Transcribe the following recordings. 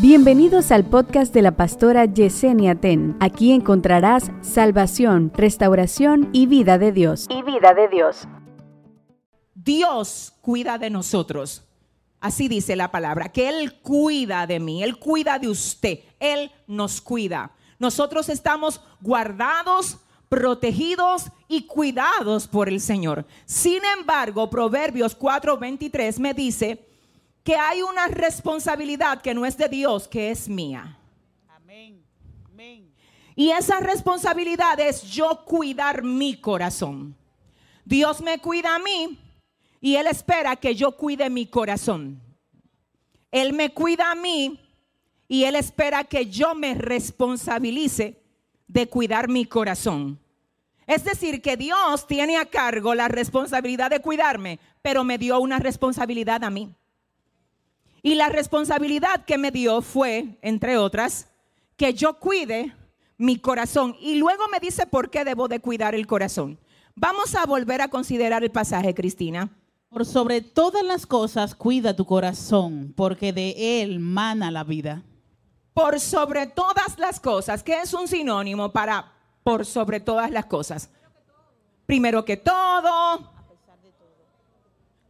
Bienvenidos al podcast de la pastora Yesenia Ten. Aquí encontrarás salvación, restauración y vida de Dios. y vida de Dios. Dios cuida de nosotros. Así dice la palabra, que Él cuida de mí, Él cuida de usted, Él nos cuida. Nosotros estamos guardados, protegidos y cuidados por el Señor. Sin embargo, Proverbios 4:23 me dice que hay una responsabilidad que no es de Dios, que es mía. Amén. Amén. Y esa responsabilidad es yo cuidar mi corazón. Dios me cuida a mí y Él espera que yo cuide mi corazón. Él me cuida a mí y Él espera que yo me responsabilice de cuidar mi corazón. Es decir, que Dios tiene a cargo la responsabilidad de cuidarme, pero me dio una responsabilidad a mí. Y la responsabilidad que me dio fue, entre otras, que yo cuide mi corazón. Y luego me dice por qué debo de cuidar el corazón. Vamos a volver a considerar el pasaje, Cristina. Por sobre todas las cosas, cuida tu corazón, porque de él mana la vida. Por sobre todas las cosas, que es un sinónimo para por sobre todas las cosas. Primero que todo,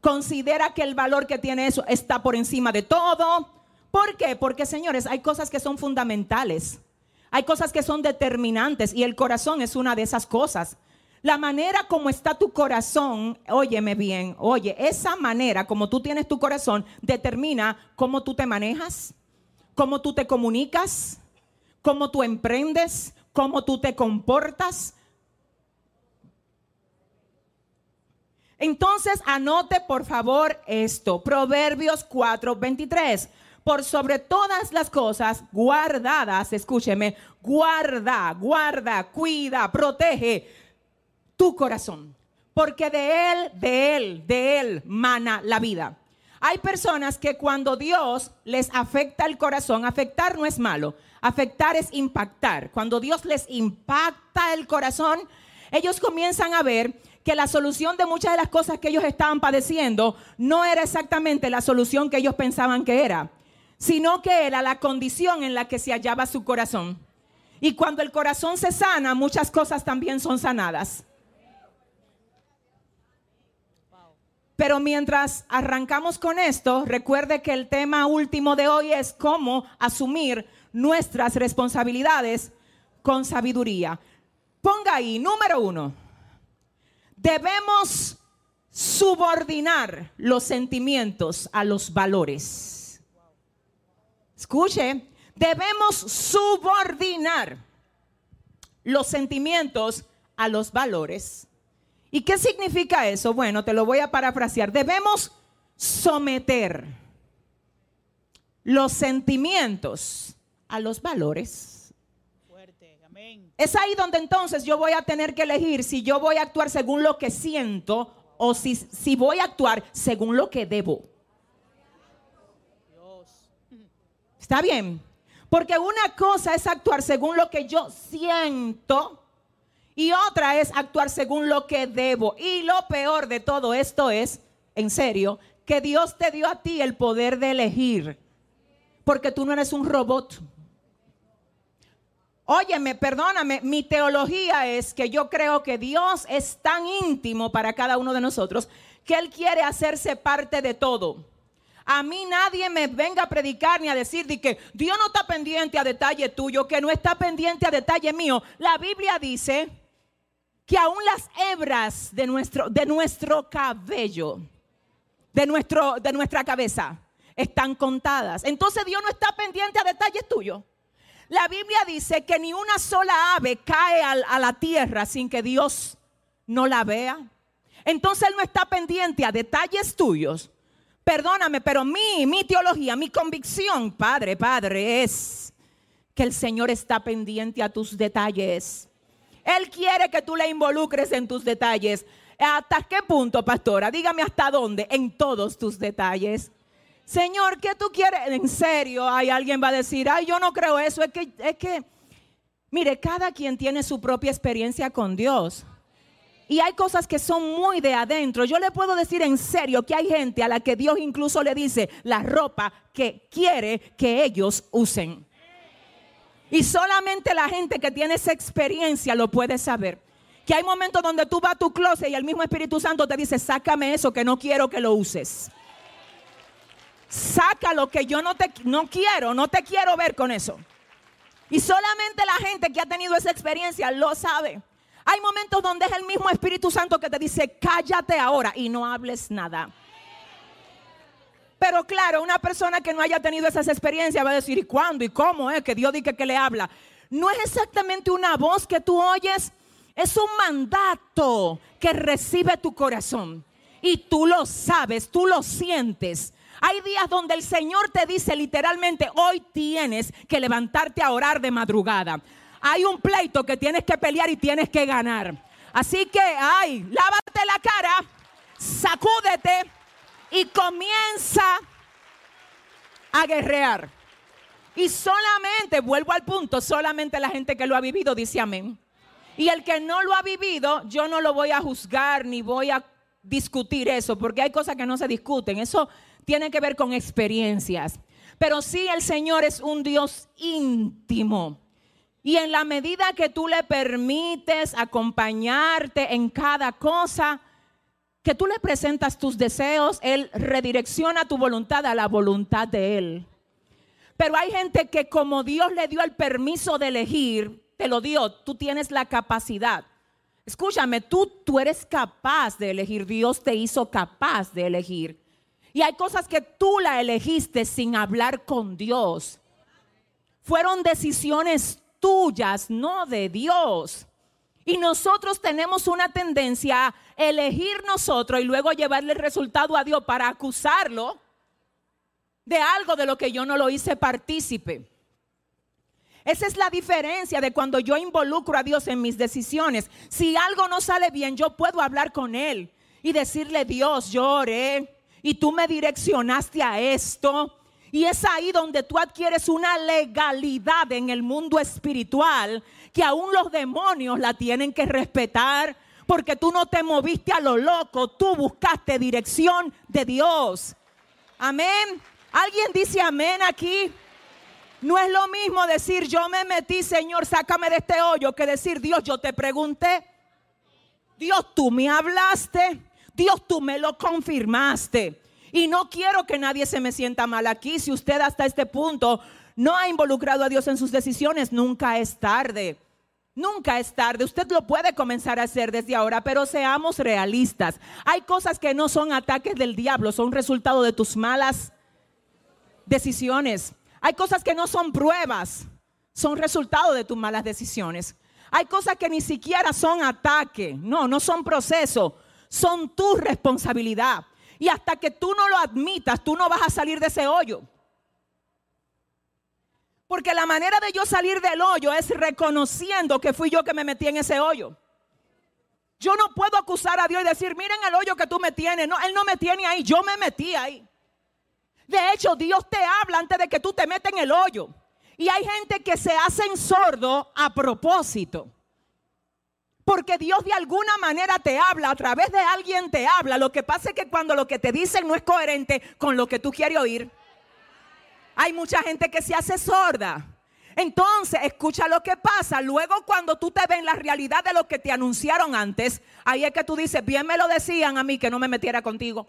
considera que el valor que tiene eso está por encima de todo. ¿Por qué? Porque, señores, hay cosas que son fundamentales. Hay cosas que son determinantes y el corazón es una de esas cosas. La manera como está tu corazón, óyeme bien, oye, esa manera como tú tienes tu corazón determina cómo tú te manejas, cómo tú te comunicas, cómo tú emprendes, cómo tú te comportas. Entonces, anote por favor esto, Proverbios 4, 23. Por sobre todas las cosas guardadas, escúcheme, guarda, guarda, cuida, protege tu corazón. Porque de él, de él, de él mana la vida. Hay personas que cuando Dios les afecta el corazón, afectar no es malo, afectar es impactar. Cuando Dios les impacta el corazón, ellos comienzan a ver que la solución de muchas de las cosas que ellos estaban padeciendo no era exactamente la solución que ellos pensaban que era, sino que era la condición en la que se hallaba su corazón. Y cuando el corazón se sana, muchas cosas también son sanadas. Pero mientras arrancamos con esto, recuerde que el tema último de hoy es cómo asumir nuestras responsabilidades con sabiduría. Ponga ahí, número uno, debemos subordinar los sentimientos a los valores. Escuche, debemos subordinar los sentimientos a los valores. ¿Y qué significa eso? Bueno, te lo voy a parafrasear. Debemos someter los sentimientos a los valores. Fuerte. Amén. Es ahí donde entonces yo voy a tener que elegir si yo voy a actuar según lo que siento o si, si voy a actuar según lo que debo. Dios. ¿Está bien? Porque una cosa es actuar según lo que yo siento y otra es actuar según lo que debo. Y lo peor de todo esto es, en serio, que Dios te dio a ti el poder de elegir. Porque tú no eres un robot. Óyeme, perdóname, mi teología es que yo creo que Dios es tan íntimo para cada uno de nosotros que Él quiere hacerse parte de todo. A mí nadie me venga a predicar ni a decir de que Dios no está pendiente a detalle tuyo, que no está pendiente a detalle mío. La Biblia dice que aún las hebras de nuestro, de nuestro cabello, de, nuestro, de nuestra cabeza, están contadas. Entonces Dios no está pendiente a detalles tuyos. La Biblia dice que ni una sola ave cae a, la tierra sin que Dios no la vea. Entonces Él no está pendiente a detalles tuyos. Perdóname, pero mi, mi teología, mi convicción, Padre, Padre, es que el Señor está pendiente a tus detalles. Él quiere que tú le involucres en tus detalles. ¿Hasta qué punto, pastora? Dígame hasta dónde. En todos tus detalles. Señor, ¿qué tú quieres? En serio, hay alguien va a decir, ay, yo no creo eso. Es que, es que, mire, cada quien tiene su propia experiencia con Dios. Y hay cosas que son muy de adentro. Yo le puedo decir en serio que hay gente a la que Dios incluso le dice la ropa que quiere que ellos usen. Y solamente la gente que tiene esa experiencia lo puede saber. Que hay momentos donde tú vas a tu closet y el mismo Espíritu Santo te dice, sácame eso que no quiero que lo uses. Saca lo que yo no te no quiero, no te quiero ver con eso. Y solamente la gente que ha tenido esa experiencia lo sabe. Hay momentos donde es el mismo Espíritu Santo que te dice, cállate ahora y no hables nada. Pero claro, una persona que no haya tenido esas experiencias va a decir, ¿y cuándo? ¿Y cómo es que Dios dice que le habla? No es exactamente una voz que tú oyes, es un mandato que recibe tu corazón. Y tú lo sabes, tú lo sientes. Hay días donde el Señor te dice literalmente, hoy tienes que levantarte a orar de madrugada. Hay un pleito que tienes que pelear y tienes que ganar. Así que, ay, lávate la cara, sacúdete y comienza a guerrear. Y solamente, vuelvo al punto, solamente la gente que lo ha vivido dice amén. Y el que no lo ha vivido, yo no lo voy a juzgar ni voy a discutir eso, porque hay cosas que no se discuten. Eso tiene que ver con experiencias. Pero sí el Señor es un Dios íntimo. Y en la medida que tú le permites acompañarte en cada cosa, que tú le presentas tus deseos, Él redirecciona tu voluntad a la voluntad de Él. Pero hay gente que como Dios le dio el permiso de elegir, te lo dio, tú tienes la capacidad. Escúchame, tú, tú eres capaz de elegir, Dios te hizo capaz de elegir. Y hay cosas que tú la elegiste sin hablar con Dios. Fueron decisiones tuyas, no de Dios. Y nosotros tenemos una tendencia a elegir nosotros y luego llevarle el resultado a Dios para acusarlo de algo de lo que yo no lo hice partícipe. Esa es la diferencia de cuando yo involucro a Dios en mis decisiones. Si algo no sale bien, yo puedo hablar con Él y decirle, Dios, yo oré, y tú me direccionaste a esto. Y es ahí donde tú adquieres una legalidad en el mundo espiritual que aún los demonios la tienen que respetar porque tú no te moviste a lo loco, tú buscaste dirección de Dios. Amén. ¿Alguien dice amén aquí? No es lo mismo decir yo me metí, Señor, sácame de este hoyo, que decir Dios, yo te pregunté. Dios, tú me hablaste. Dios, tú me lo confirmaste. Y no quiero que nadie se me sienta mal aquí. Si usted hasta este punto no ha involucrado a Dios en sus decisiones, nunca es tarde. Nunca es tarde. Usted lo puede comenzar a hacer desde ahora, pero seamos realistas. Hay cosas que no son ataques del diablo, son resultado de tus malas decisiones. Hay cosas que no son pruebas, son resultado de tus malas decisiones. Hay cosas que ni siquiera son ataque, no, no son proceso, son tu responsabilidad. Y hasta que tú no lo admitas, tú no vas a salir de ese hoyo. Porque la manera de yo salir del hoyo es reconociendo que fui yo que me metí en ese hoyo. Yo no puedo acusar a Dios y decir, miren el hoyo que tú me tienes. No, Él no me tiene ahí, yo me metí ahí. De hecho, Dios te habla antes de que tú te metas en el hoyo. Y hay gente que se hacen sordo a propósito. Porque Dios de alguna manera te habla, a través de alguien te habla. Lo que pasa es que cuando lo que te dicen no es coherente con lo que tú quieres oír, hay mucha gente que se hace sorda. Entonces, escucha lo que pasa. Luego, cuando tú te ves en la realidad de lo que te anunciaron antes, ahí es que tú dices, bien me lo decían a mí que no me metiera contigo.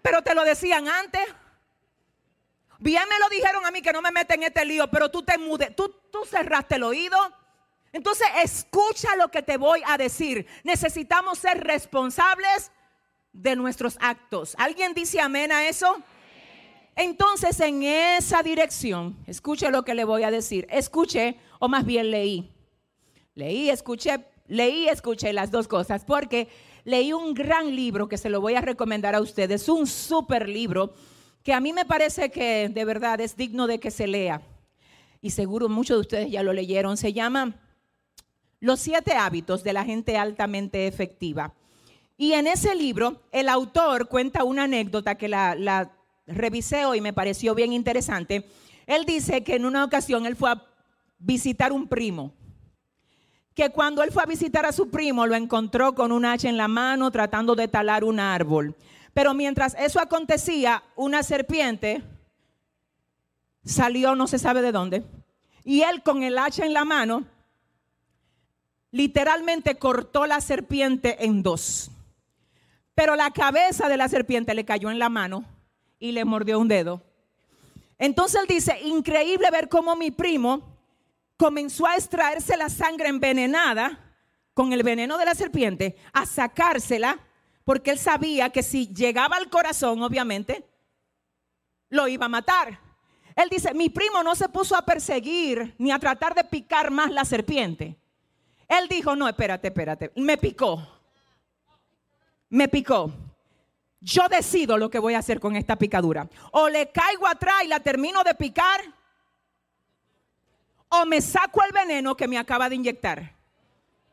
Pero te lo decían antes. Bien me lo dijeron a mí que no me meten en este lío, pero tú te mudes, tú, tú cerraste el oído. Entonces, escucha lo que te voy a decir. Necesitamos ser responsables de nuestros actos. ¿Alguien dice amén a eso? Entonces, en esa dirección, escuche lo que le voy a decir. Escuche, o más bien leí. Leí, escuché, leí, escuché las dos cosas, porque leí un gran libro que se lo voy a recomendar a ustedes, un super libro que a mí me parece que de verdad es digno de que se lea. Y seguro muchos de ustedes ya lo leyeron. Se llama los siete hábitos de la gente altamente efectiva. Y en ese libro, el autor cuenta una anécdota que la, revisé hoy y me pareció bien interesante. Él dice que en una ocasión él fue a visitar un primo que cuando él fue a visitar a su primo lo encontró con un hacha en la mano tratando de talar un árbol. Pero mientras eso acontecía, una serpiente salió no se sabe de dónde. Y él con el hacha en la mano, literalmente cortó la serpiente en dos. Pero la cabeza de la serpiente le cayó en la mano y le mordió un dedo. Entonces él dice, increíble ver cómo mi primo comenzó a extraerse la sangre envenenada con el veneno de la serpiente, a sacársela, porque él sabía que si llegaba al corazón, obviamente, lo iba a matar. Él dice, mi primo no se puso a perseguir ni a tratar de picar más la serpiente. Él dijo, no, espérate, espérate, me picó. Me picó. Yo decido lo que voy a hacer con esta picadura. O le caigo atrás y la termino de picar, o me saco el veneno que me acaba de inyectar.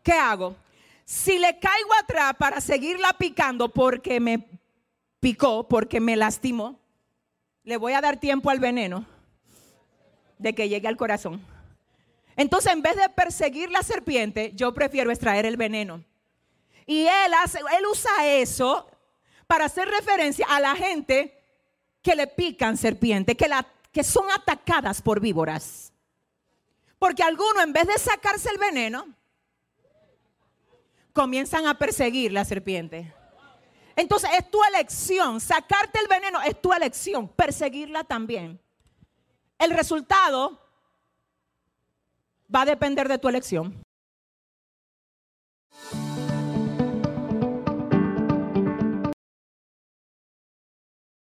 ¿Qué hago? Si le caigo atrás para seguirla picando porque me picó, porque me lastimó, le voy a dar tiempo al veneno de que llegue al corazón. Entonces, en vez de perseguir la serpiente, yo prefiero extraer el veneno. Y él, hace, él usa eso para hacer referencia a la gente que le pican serpiente, que, la, que son atacadas por víboras. Porque algunos, en vez de sacarse el veneno, comienzan a perseguir la serpiente. Entonces es tu elección, sacarte el veneno es tu elección, perseguirla también. El resultado va a depender de tu elección.